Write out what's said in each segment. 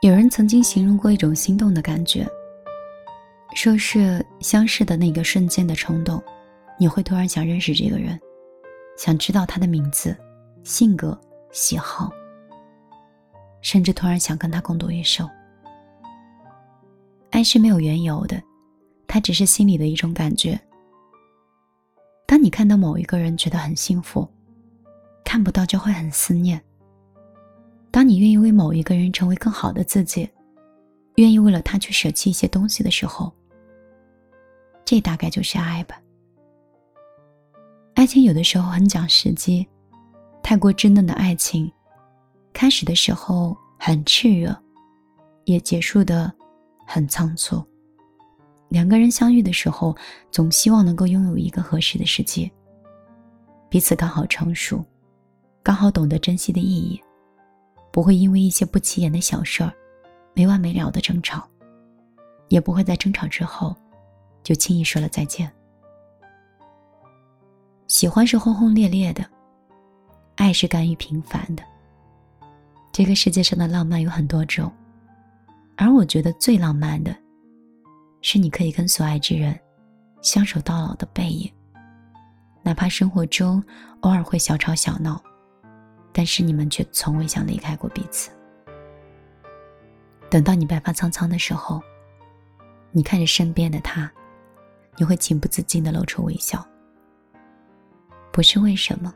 有人曾经形容过一种心动的感觉，说是相识的那个瞬间的冲动，你会突然想认识这个人，想知道他的名字、性格、喜好，甚至突然想跟他共度一生。爱是没有缘由的，它只是心里的一种感觉。当你看到某一个人，觉得很幸福。看不到就会很思念。当你愿意为某一个人成为更好的自己，愿意为了他去舍弃一些东西的时候，这大概就是爱吧。爱情有的时候很讲时机，太过稚嫩的爱情，开始的时候很炽热，也结束的很仓促。两个人相遇的时候，总希望能够拥有一个合适的时机，彼此刚好成熟。刚好懂得珍惜的意义，不会因为一些不起眼的小事儿，没完没了的争吵，也不会在争吵之后，就轻易说了再见。喜欢是轰轰烈烈的，爱是甘于平凡的。这个世界上的浪漫有很多种，而我觉得最浪漫的，是你可以跟所爱之人，相守到老的背影。哪怕生活中偶尔会小吵小闹。但是你们却从未想离开过彼此。等到你白发苍苍的时候，你看着身边的他，你会情不自禁的露出微笑。不是为什么，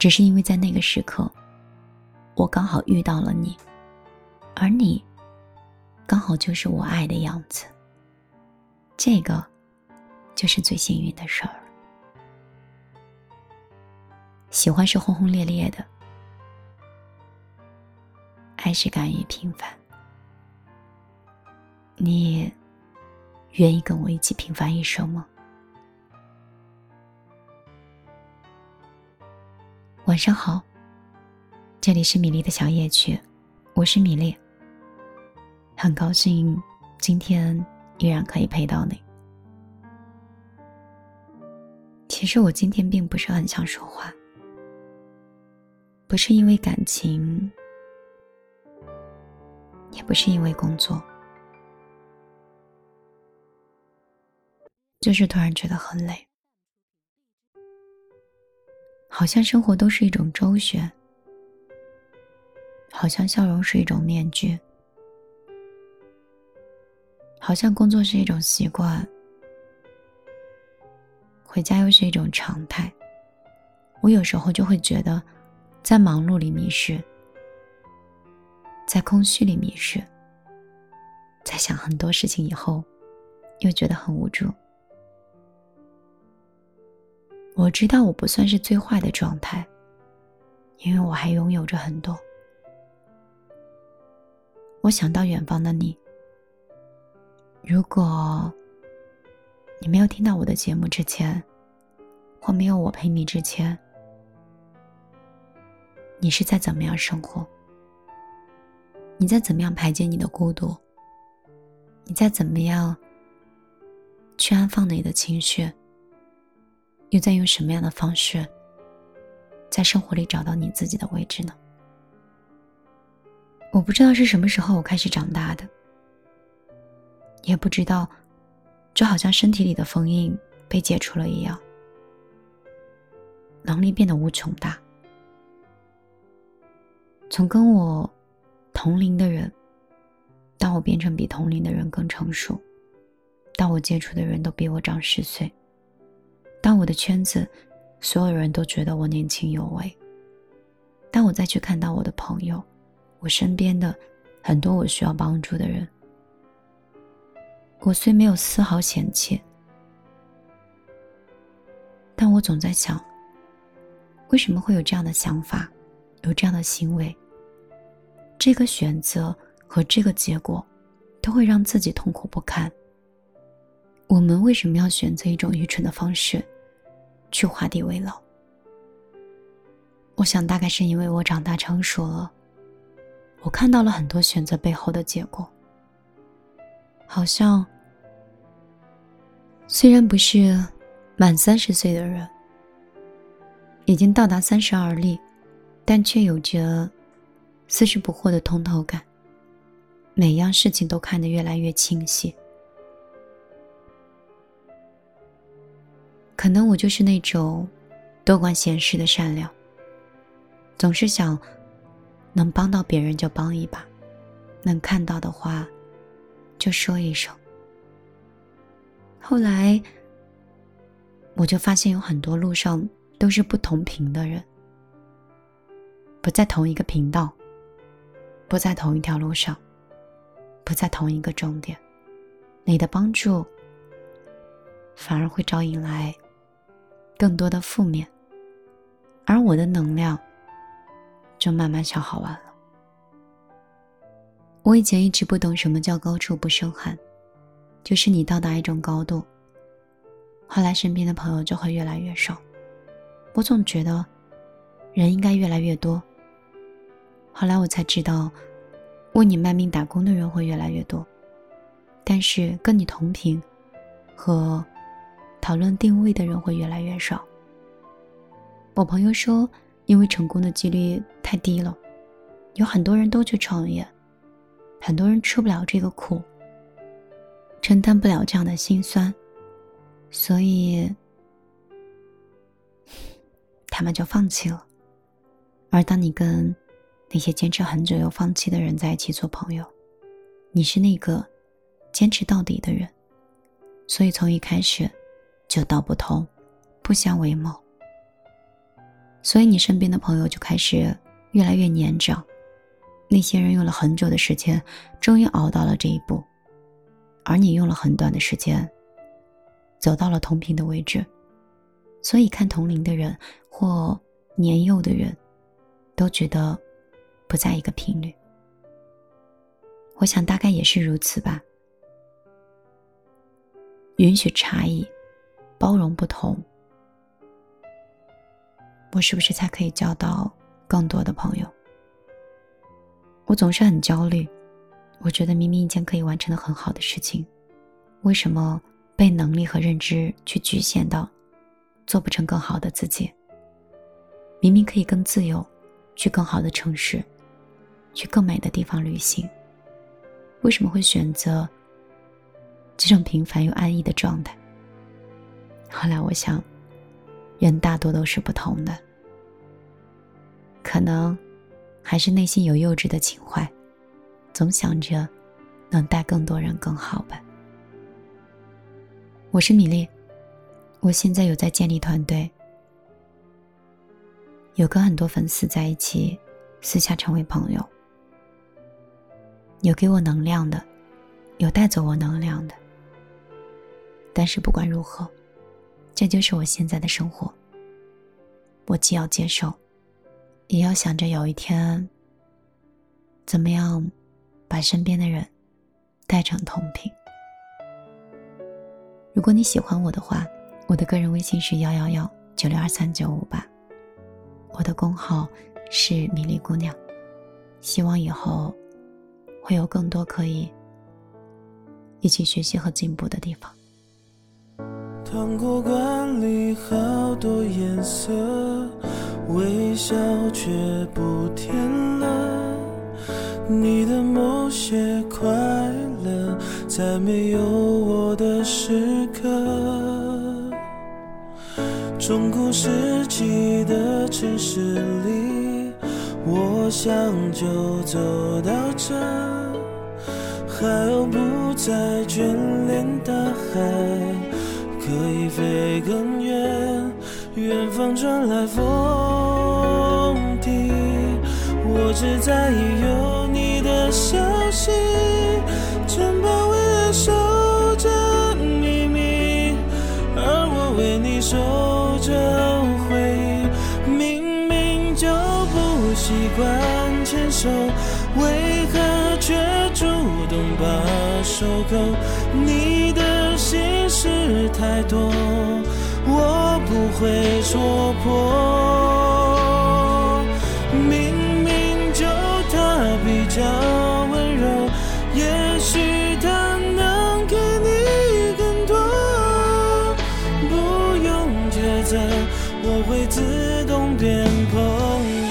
只是因为在那个时刻，我刚好遇到了你，而你，刚好就是我爱的样子。这个，就是最幸运的事儿。喜欢是轰轰烈烈的。还是甘于平凡。你愿意跟我一起平凡一生吗？晚上好，这里是米粒的小夜曲，我是米粒。很高兴今天依然可以陪到你。其实我今天并不是很想说话，不是因为感情。也不是因为工作，就是突然觉得很累，好像生活都是一种周旋，好像笑容是一种面具，好像工作是一种习惯，回家又是一种常态。我有时候就会觉得，在忙碌里迷失。在空虚里迷失，在想很多事情以后，又觉得很无助。我知道我不算是最坏的状态，因为我还拥有着很多。我想到远方的你，如果你没有听到我的节目之前，或没有我陪你之前，你是在怎么样生活？你在怎么样排解你的孤独？你在怎么样去安放你的情绪？又在用什么样的方式，在生活里找到你自己的位置呢？我不知道是什么时候我开始长大的，也不知道，就好像身体里的封印被解除了一样，能力变得无穷大。从跟我。同龄的人，当我变成比同龄的人更成熟，当我接触的人都比我长十岁，当我的圈子所有人都觉得我年轻有为，当我再去看到我的朋友，我身边的很多我需要帮助的人，我虽没有丝毫嫌弃，但我总在想，为什么会有这样的想法，有这样的行为？这个选择和这个结果，都会让自己痛苦不堪。我们为什么要选择一种愚蠢的方式，去画地为牢？我想，大概是因为我长大成熟了，我看到了很多选择背后的结果。好像，虽然不是满三十岁的人，已经到达三十而立，但却有着。四十不惑的通透感，每样事情都看得越来越清晰。可能我就是那种多管闲事的善良，总是想能帮到别人就帮一把，能看到的话就说一声。后来我就发现有很多路上都是不同频的人，不在同一个频道，不在同一条路上，不在同一个终点，你的帮助反而会招引来。更多的负面，而我的能量就慢慢消耗完了。我以前一直不懂什么叫高处不胜寒，就是你到达一种高度，后来身边的朋友就会越来越少。我总觉得人应该越来越多，后来我才知道，为你卖命打工的人会越来越多，但是跟你同频和。讨论定位的人会越来越少。我朋友说，因为成功的几率太低了，有很多人都去创业，很多人吃不了这个苦，承担不了这样的辛酸，所以他们就放弃了。而当你跟那些坚持很久又放弃的人在一起做朋友，你是那个坚持到底的人，所以从一开始。就道不同，不相为谋。所以你身边的朋友就开始越来越年长，那些人用了很久的时间，终于熬到了这一步，而你用了很短的时间，走到了同频的位置。所以看同龄的人或年幼的人，都觉得不在一个频率。我想大概也是如此吧，允许差异。包容不同，我是不是才可以交到更多的朋友？我总是很焦虑，我觉得明明一件可以完成的很好的事情，为什么被能力和认知去局限到，做不成更好的自己？明明可以更自由，去更好的城市，去更美的地方旅行，为什么会选择这种平凡又安逸的状态？后来我想，人大多都是不同的，可能还是内心有幼稚的情怀，总想着能带更多人更好吧。我是米粒，我现在有在建立团队，有跟很多粉丝在一起，私下成为朋友，有给我能量的，有带走我能量的，但是不管如何。这就是我现在的生活。我既要接受，也要想着有一天，怎么样把身边的人带成同频。如果你喜欢我的话，我的个人微信是幺幺幺九六二三九五八，我的公号是米粒姑娘。希望以后会有更多可以一起学习和进步的地方。糖果罐里好多颜色，微笑却不甜了。你的某些快乐，在没有我的时刻。中古世纪的城市里，我想就走到这，海鸥不再眷恋大海。可以飞更远，远方传来风笛，我只在意有你的消息。城堡为爱守着秘密，而我为你守着回忆。明明就不习惯牵手，为何却主动把手勾？你的心。事太多，我不会说破。明明就他比较温柔，也许他能给你更多。不用抉择，我会自动变朋友。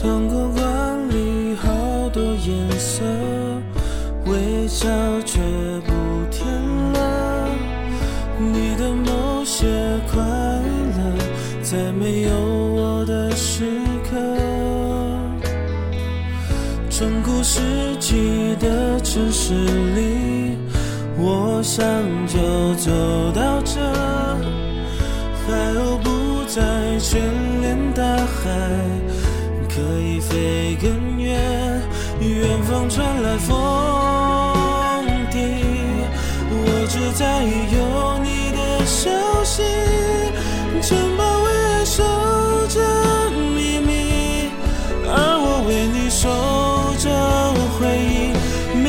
糖果罐里好多颜色，微笑却不甜了。你的某些快乐，在没有我的时刻。中古世纪的城市里，我想就走到这，海鸥不再眷恋大海，远方传来风笛，我只在意有你的消息，城堡为爱守着秘密，而我为你守着回忆，明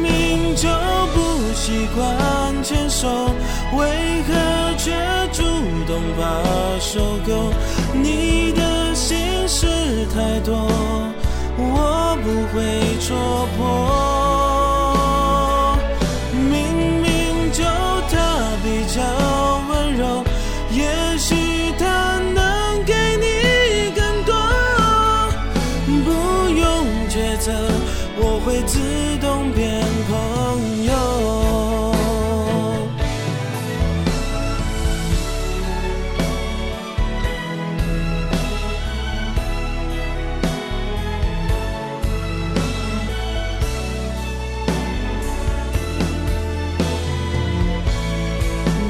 明就不习惯牵手，为何却主动把手勾？你的心事太多，会戳破。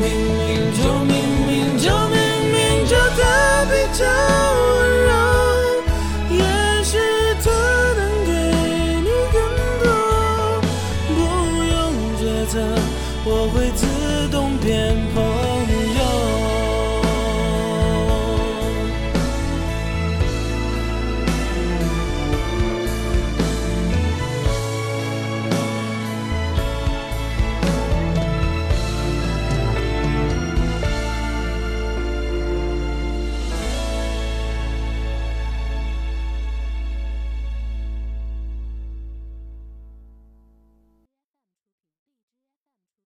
明明就